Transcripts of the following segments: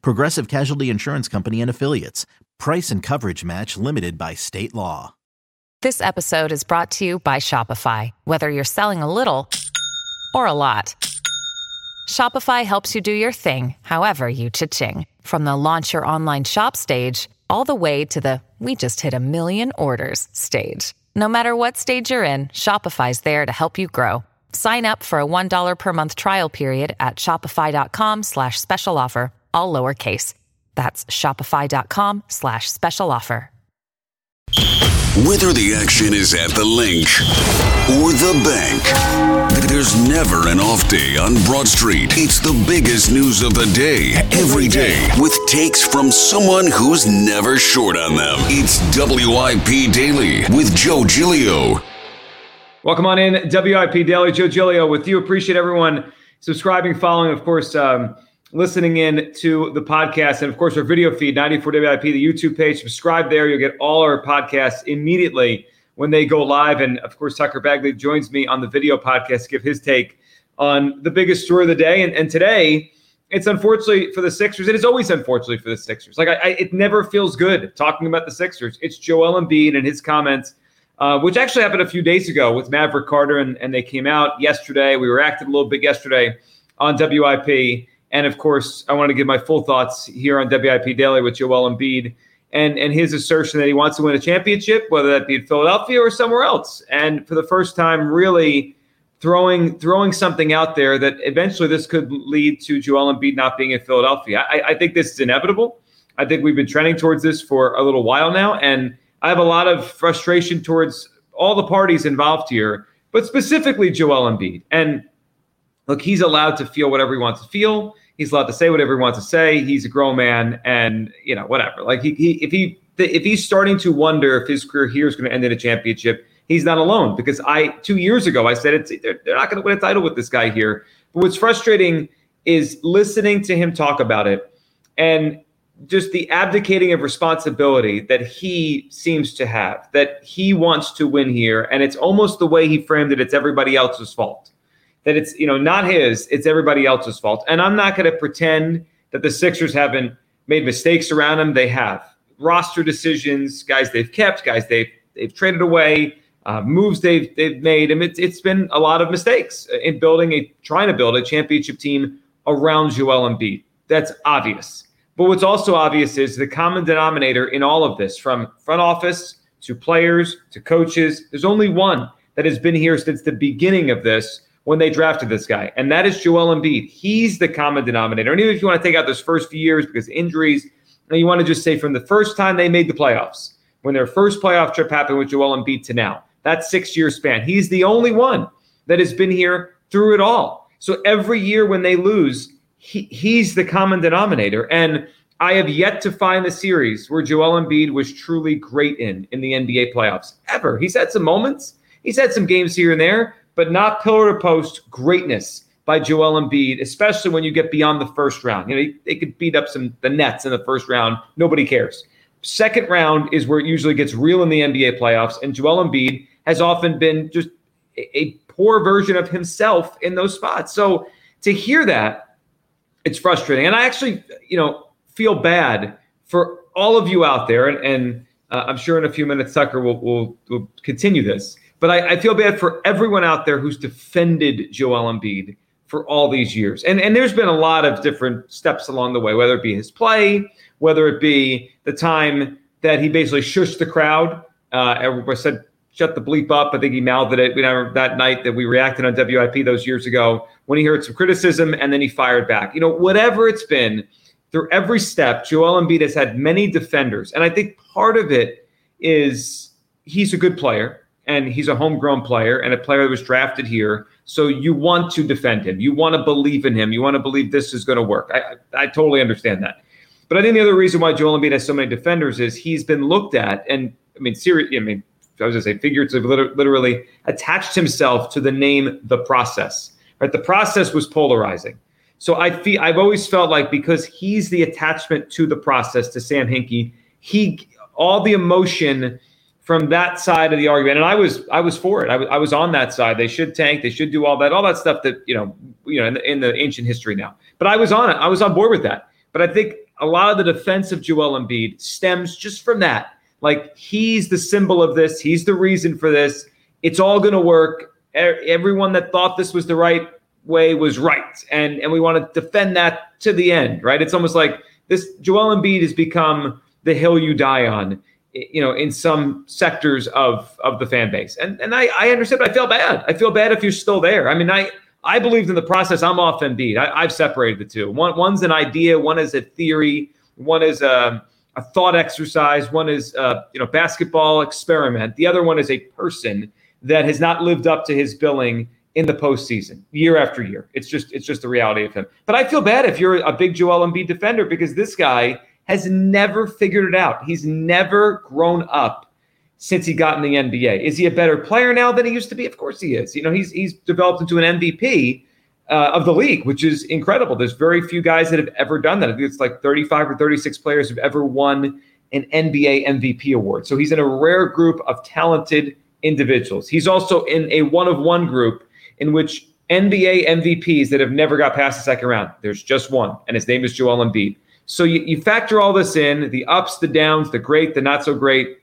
Progressive Casualty Insurance Company and Affiliates. Price and coverage match limited by state law. This episode is brought to you by Shopify. Whether you're selling a little or a lot, Shopify helps you do your thing, however you cha-ching. From the launch your online shop stage, all the way to the we just hit a million orders stage. No matter what stage you're in, Shopify's there to help you grow. Sign up for a $1 per month trial period at shopify.com slash special offer, all lowercase. That's shopify.com slash special offer. Whether the action is at the link or the bank, there's never an off day on Broad Street. It's the biggest news of the day, every day, with takes from someone who's never short on them. It's WIP Daily with Joe Giglio. Welcome on in, WIP Daily. Joe Giglio with you. Appreciate everyone subscribing, following, of course, um, listening in to the podcast. And of course our video feed 94 WIP the YouTube page. Subscribe there. You'll get all our podcasts immediately when they go live. And of course Tucker Bagley joins me on the video podcast to give his take on the biggest story of the day. And, and today it's unfortunately for the Sixers it is always unfortunately for the Sixers. Like I, I, it never feels good talking about the Sixers. It's Joel Embiid and his comments uh, which actually happened a few days ago with Maverick Carter and, and they came out yesterday. We reacted a little bit yesterday on WIP and of course, I want to give my full thoughts here on WIP Daily with Joel Embiid and, and his assertion that he wants to win a championship, whether that be in Philadelphia or somewhere else. And for the first time, really throwing throwing something out there that eventually this could lead to Joel Embiid not being in Philadelphia. I, I think this is inevitable. I think we've been trending towards this for a little while now, and I have a lot of frustration towards all the parties involved here, but specifically Joel Embiid. And look, he's allowed to feel whatever he wants to feel. He's allowed to say whatever he wants to say. He's a grown man, and you know whatever. Like he, he if he if he's starting to wonder if his career here is going to end in a championship, he's not alone. Because I two years ago I said it's they're, they're not going to win a title with this guy here. But what's frustrating is listening to him talk about it and just the abdicating of responsibility that he seems to have that he wants to win here and it's almost the way he framed it it's everybody else's fault that it's you know not his, it's everybody else's fault. And I'm not going to pretend that the Sixers haven't made mistakes around him. They have roster decisions, guys they've kept, guys they've they've traded away, uh, moves they've they've made. and it's it's been a lot of mistakes in building a trying to build a championship team around Joel Embiid. That's obvious. But what's also obvious is the common denominator in all of this, from front office to players to coaches, there's only one that has been here since the beginning of this, when they drafted this guy, and that is Joel Embiid. He's the common denominator. And even if you want to take out those first few years because injuries, and you want to just say from the first time they made the playoffs, when their first playoff trip happened with Joel Embiid to now, that six year span, he's the only one that has been here through it all. So every year when they lose, he, he's the common denominator. And I have yet to find the series where Joel Embiid was truly great in in the NBA playoffs ever. He's had some moments. He's had some games here and there, but not pillar to post greatness by Joel Embiid, especially when you get beyond the first round. You know, they could beat up some the Nets in the first round. Nobody cares. Second round is where it usually gets real in the NBA playoffs, and Joel Embiid has often been just a, poor version of himself in those spots. So to hear that, it's frustrating, and I actually, you know, feel bad for all of you out there, and, and uh, I'm sure in a few minutes Tucker will will, will continue this. But I, I, feel bad for everyone out there who's defended Joel Embiid for all these years. And and there's been a lot of different steps along the way, whether it be his play, whether it be the time that he basically shushed the crowd. Uh, everybody said, shut the bleep up. I think he mouthed it that night that we reacted on WIP those years ago when he heard some criticism and then he fired back. You know, whatever it's been, through every step, Joel Embiid has had many defenders. And I think part of it is he's a good player and he's a homegrown player and a player that was drafted here. So you want to defend him. You want to believe in him. You want to believe this is going to work. I, I, totally understand that. But I think the other reason why Joel Embiid has so many defenders is he's been looked at, and I mean, seriously, I mean, I was going to say figuratively, literally attached himself to the name the process. Right, the process was polarizing. So I feel I've always felt like because he's the attachment to the process to Sam Hinkie, he all the emotion from that side of the argument, and I was I was for it. I was, was on that side. They should tank. They should do all that, all that stuff that you know, you know, in the, in the ancient history now. But I was on it. I was on board with that. But I think a lot of the defense of Joel Embiid stems just from that. Like he's the symbol of this. He's the reason for this. It's all going to work. Everyone that thought this was the right way was right, and and we want to defend that to the end. Right? It's almost like this. Joel Embiid has become the hill you die on you know, in some sectors of of the fan base. And and I, I understand, but I feel bad. I feel bad if you're still there. I mean, I I believed in the process. I'm off Embiid. I, I've separated the two. One one's an idea, one is a theory, one is a, a thought exercise, one is a, you know basketball experiment. The other one is a person that has not lived up to his billing in the postseason year after year. It's just it's just the reality of him. But I feel bad if you're a big Joel Embiid defender because this guy has never figured it out. He's never grown up since he got in the NBA. Is he a better player now than he used to be? Of course he is. You know, he's he's developed into an MVP uh, of the league, which is incredible. There's very few guys that have ever done that. I think it's like 35 or 36 players have ever won an NBA MVP award. So he's in a rare group of talented individuals. He's also in a one of one group in which NBA MVPs that have never got past the second round. There's just one, and his name is Joel Embiid. So you, you factor all this in the ups, the downs, the great, the not so great,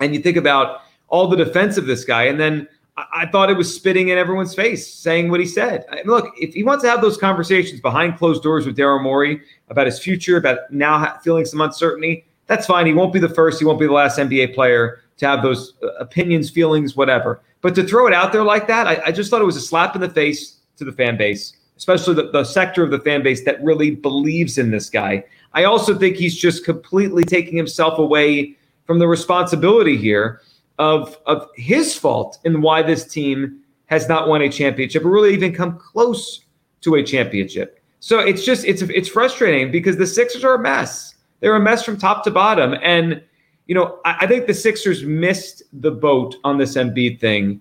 and you think about all the defense of this guy. And then I, I thought it was spitting in everyone's face, saying what he said. I mean, look, if he wants to have those conversations behind closed doors with Daryl Morey about his future, about now feeling some uncertainty, that's fine. He won't be the first, he won't be the last NBA player to have those uh, opinions, feelings, whatever. But to throw it out there like that, I, I just thought it was a slap in the face to the fan base especially the, the sector of the fan base that really believes in this guy. I also think he's just completely taking himself away from the responsibility here of, of his fault in why this team has not won a championship or really even come close to a championship. So it's just it's it's frustrating because the Sixers are a mess. They're a mess from top to bottom. And you know, I, I think the Sixers missed the boat on this Embiid thing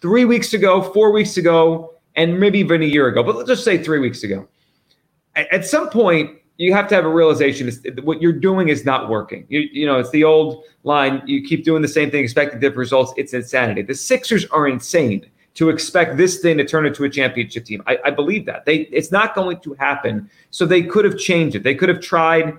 three weeks ago, four weeks ago and maybe even a year ago, but let's just say three weeks ago. At, some point, you have to have a realization what you're doing is not working. You, you know, it's the old line you keep doing the same thing, expecting different results. It's insanity. The Sixers are insane to expect this thing to turn into a championship team. I, I believe that. They it's not going to happen. So they could have changed it. They could have tried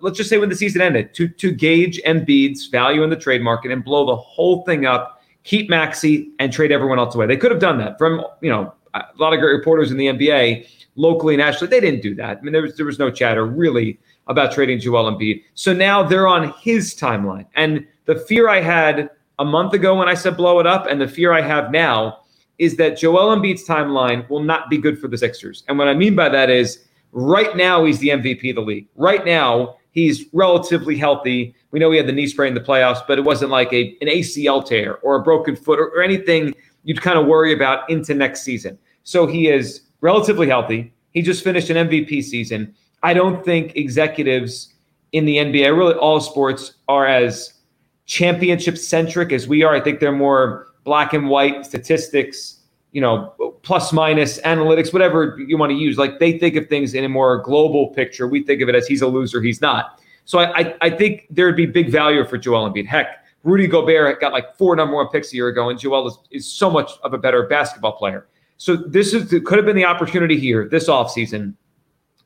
let's just say when the season ended, to to gauge Embiid's value in the trade market and blow the whole thing up keep Maxey and trade everyone else away. They could have done that from, you know, a lot of great reporters in the NBA, locally and nationally. They didn't do that. I mean, there was there was no chatter really about trading Joel Embiid. So now they're on his timeline. And the fear I had a month ago when I said blow it up, and the fear I have now is that Joel Embiid's timeline will not be good for the Sixers. And what I mean by that is right now he's the MVP of the league. Right now he's relatively healthy. We know he had the knee sprain in the playoffs, but it wasn't like a, an ACL tear or a broken foot or, or anything you'd kind of worry about into next season. So he is relatively healthy. He just finished an MVP season. I don't think executives in the NBA, really all sports, are as championship centric as we are. I think they're more black and white statistics, you know, plus minus analytics, whatever you want to use. Like they think of things in a more global picture. We think of it as he's a loser, he's not. So I, I, I think there'd be big value for Joel Embiid. Heck, Rudy Gobert got like four number one picks a year ago, and Joel is, is so much of a better basketball player. So this is could have been the opportunity here this offseason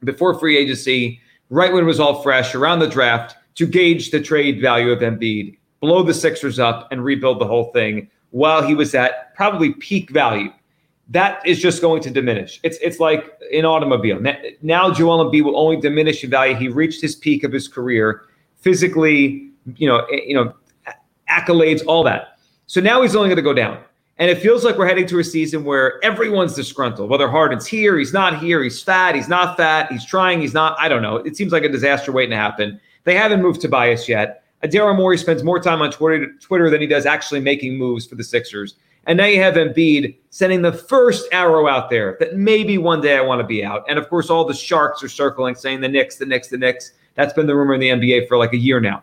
before free agency, right when it was all fresh, around the draft, to gauge the trade value of Embiid, blow the Sixers up, and rebuild the whole thing while he was at probably peak value. That is just going to diminish. It's it's like an automobile. Now Joel Embiid will only diminish in value. He reached his peak of his career physically, you know, you know, accolades, all that. So now he's only going to go down. And it feels like we're heading to a season where everyone's disgruntled. Whether Harden's here, he's not here, he's fat, he's not fat, he's trying, he's not. I don't know. It seems like a disaster waiting to happen. They haven't moved Tobias yet. Daryl Morey spends more time on Twitter, Twitter than he does actually making moves for the Sixers. And now you have Embiid sending the first arrow out there that maybe one day I want to be out. And of course, all the sharks are circling, saying the Knicks, the Knicks, the Knicks. That's been the rumor in the NBA for like a year now.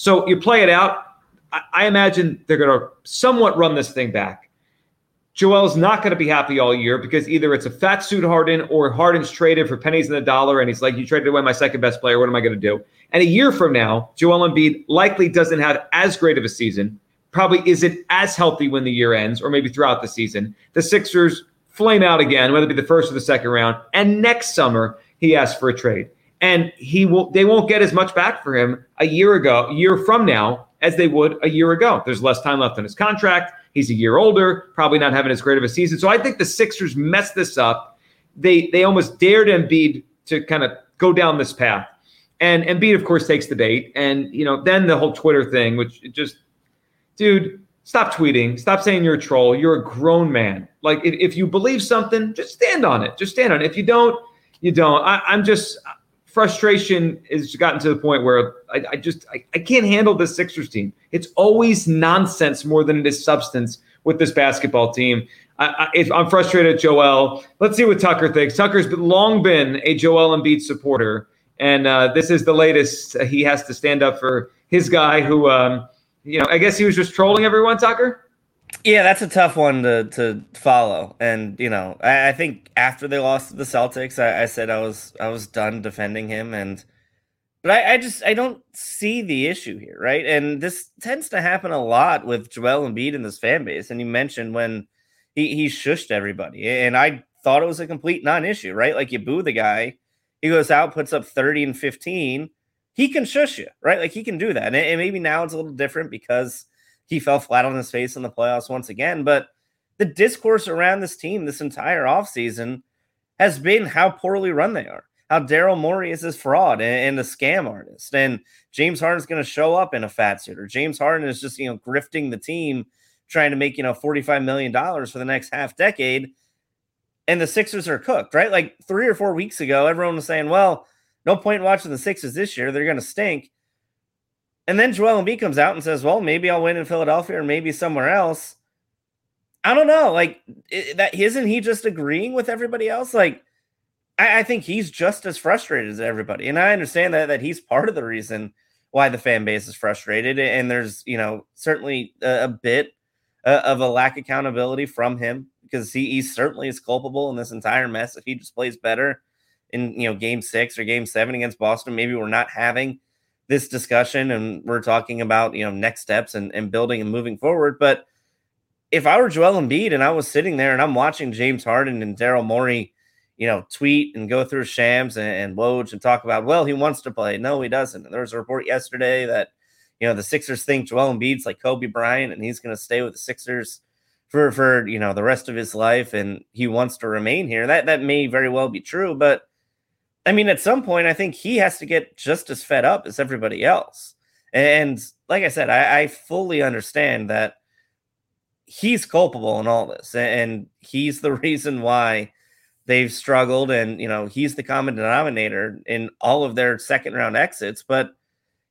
So you play it out. I, I imagine they're going to somewhat run this thing back. Joel's not going to be happy all year because either it's a fat suit Harden or Harden's traded for pennies in the dollar and he's like, You traded away my second best player. What am I going to do? And a year from now, Joel Embiid likely doesn't have as great of a season, probably isn't as healthy when the year ends or maybe throughout the season. The Sixers flame out again, whether it be the first or the second round. And next summer, he asks for a trade and he will they won't get as much back for him a year ago, a year from now, as they would a year ago. There's less time left on his contract. He's a year older, probably not having as great of a season. So I think the Sixers messed this up. They they almost dared Embiid to kind of go down this path. And Embiid, of course, takes the bait. And you know, then the whole Twitter thing, which just, dude, stop tweeting. Stop saying you're a troll. You're a grown man. Like if, if you believe something, just stand on it. Just stand on it. If you don't, you don't. I, I'm just frustration has gotten to the point where I, I just I, I, can't handle this Sixers team. It's always nonsense more than it is substance with this basketball team. I, I, am frustrated at Joel. Let's see what Tucker thinks. Tucker's long been a Joel Embiid supporter, and uh, this is the latest. He has to stand up for his guy, who um, you know I guess he was just trolling everyone. Tucker. Yeah, that's a tough one to to follow. And you know, I, I think after they lost to the Celtics, I, I, said I was I was done defending him. And but I, I, just I don't see the issue here, right? And this tends to happen a lot with Joel Embiid in this fan base. And you mentioned when he he shushed everybody, and I thought it was a complete non-issue, right? Like you boo the guy, he goes out, puts up thirty and fifteen. He can shush you, right? Like he can do that. and, and maybe now it's a little different because he fell flat on his face in the playoffs once again. But the discourse around this team this entire offseason has been how poorly run they are, how Daryl Morey is this fraud and, and a scam artist. And James Harden's going to show up in a fat suit, or James Harden is just, you know, grifting the team, trying to make, you know, $45 million for the next half decade. And the Sixers are cooked, right? Like three or four weeks ago, everyone was saying, well, no point watching the Sixers this year. They're going to stink. And then Joel Embiid comes out and says, "Well, maybe I'll win in Philadelphia or maybe somewhere else." I don't know. Like that, isn't he just agreeing with everybody else? Like, I, I, think he's just as frustrated as everybody, and I understand that that he's part of the reason why the fan base is frustrated. And there's, you know, certainly a, a bit uh, of a lack of accountability from him because he, he certainly is culpable in this entire mess. If he just plays better in, you know, Game Six or Game Seven against Boston, maybe we're not having this discussion and we're talking about you know next steps and, and building and moving forward. But if I were Joel Embiid and I was sitting there and I'm watching James Harden and Daryl Morey, you know, tweet and go through Shams and, and Woj and talk about, well, he wants to play. No, he doesn't. And there was a report yesterday that, you know, the Sixers think Joel Embiid's like Kobe Bryant and he's going to stay with the Sixers for, for, you know, the rest of his life and he wants to remain here. That, that may very well be true, but I mean, at some point, I think he has to get just as fed up as everybody else. And like I said, I, I fully understand that he's culpable in all this, and he's the reason why they've struggled. And you know, he's the common denominator in all of their second round exits. But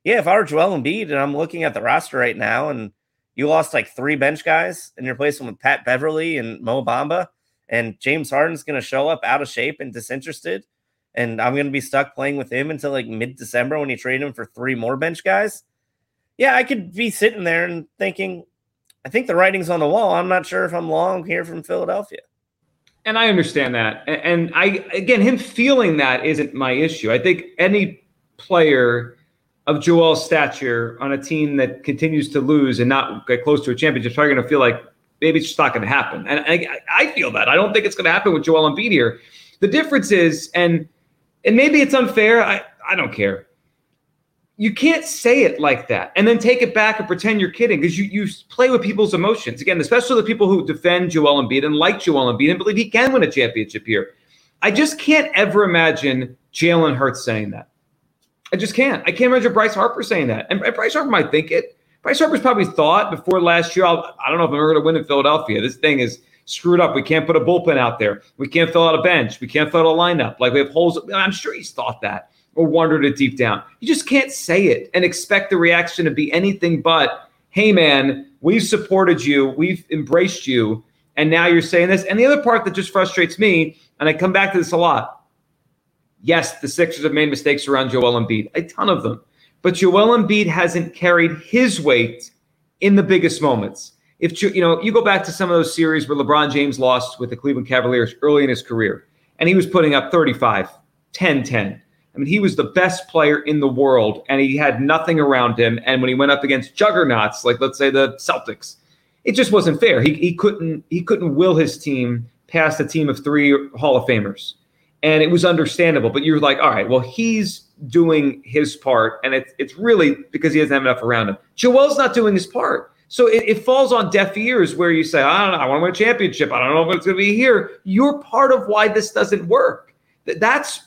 yeah, if I were Joel Embiid and I'm looking at the roster right now, and you lost like three bench guys, and you're replacing with Pat Beverley and Mo Bamba, and James Harden's going to show up out of shape and disinterested and I'm going to be stuck playing with him until like mid December when you trade him for three more bench guys. Yeah, I could be sitting there and thinking, I think the writing's on the wall. I'm not sure if I'm long here from Philadelphia. And I understand that. And I, again, him feeling that isn't my issue. I think any player of Joel's stature on a team that continues to lose and not get close to a championship is probably going to feel like maybe it's just not going to happen. And I, I feel that. I don't think it's going to happen with Joel Embiid here. The difference is, and and maybe it's unfair. I, I don't care. you can't say it like that and then take it back and pretend you're kidding because you, you play with people's emotions. Again, especially the people who defend Joel Embiid and like Joel Embiid and believe he can win a championship here. I just can't ever imagine Jalen Hurts saying that. I just can't. I can't imagine Bryce Harper saying that. And Bryce Harper might think it. Bryce Harper's probably thought before last year, I'll, I do not know if I'm ever going to win in Philadelphia. This thing is screwed up. We can't put a bullpen out there. We can't fill out a bench. We can't fill out a lineup. Like we have holes. I'm sure he's thought that or wondered it deep down. You just can't say it and expect the reaction to be anything but, hey, man, we've supported you, we've embraced you, and now you're saying this. And the other part that just frustrates me, and I come back to this a lot yes, the Sixers have made mistakes around Joel Embiid, a ton of them. But Joel Embiid hasn't carried his weight in the biggest moments. If you know, you go back to some of those series where LeBron James lost with the Cleveland Cavaliers early in his career, and he was putting up 35, 10, 10. I mean, he was the best player in the world, and he had nothing around him. And when he went up against juggernauts, like let's say the Celtics, it just wasn't fair. He, he couldn't he couldn't will his team past a team of three Hall of Famers, and it was understandable. But you're like, all right, well, he's doing his part, and it's it's really because he doesn't have enough around him. Joel's not doing his part. So it, it, falls on deaf ears where you say, I don't know, I want to win a championship. I don't know if it's going to be here. You're part of why this doesn't work. That's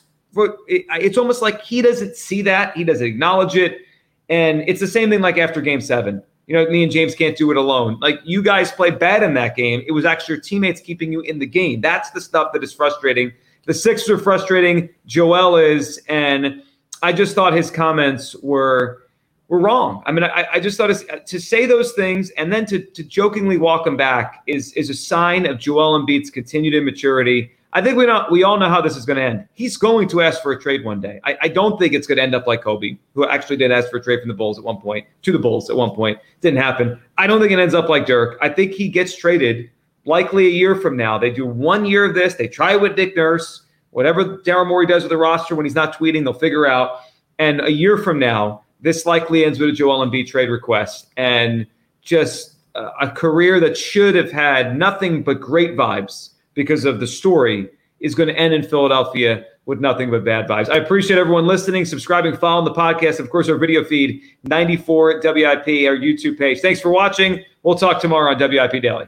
it's almost like he doesn't see that. He doesn't acknowledge it. And it's the same thing like after game seven. You know, me and James can't do it alone. Like you guys played bad in that game. It was actually your teammates keeping you in the game. That's the stuff that is frustrating. The Sixers are frustrating. Joel is, and I just thought his comments were were wrong. I mean, I, I just thought uh, to say those things and then to, to jokingly walk them back is is a sign of Joel Embiid's continued immaturity. I think we know we all know how this is going to end. He's going to ask for a trade one day. I, I, don't think it's going to end up like Kobe, who actually did ask for a trade from the Bulls at one point, to the Bulls at one point. Didn't happen. I don't think it ends up like Dirk. I think he gets traded likely a year from now. They do one year of this. They try with Nick Nurse. Whatever Daryl Morey does with the roster when he's not tweeting, they'll figure out. And a year from now, this likely ends with a Joel Embiid trade request and just a, career that should have had nothing but great vibes because of the story is going to end in Philadelphia with nothing but bad vibes. I appreciate everyone listening, subscribing, following the podcast. Of course, our video feed, 94 WIP, our YouTube page. Thanks for watching. We'll talk tomorrow on WIP Daily.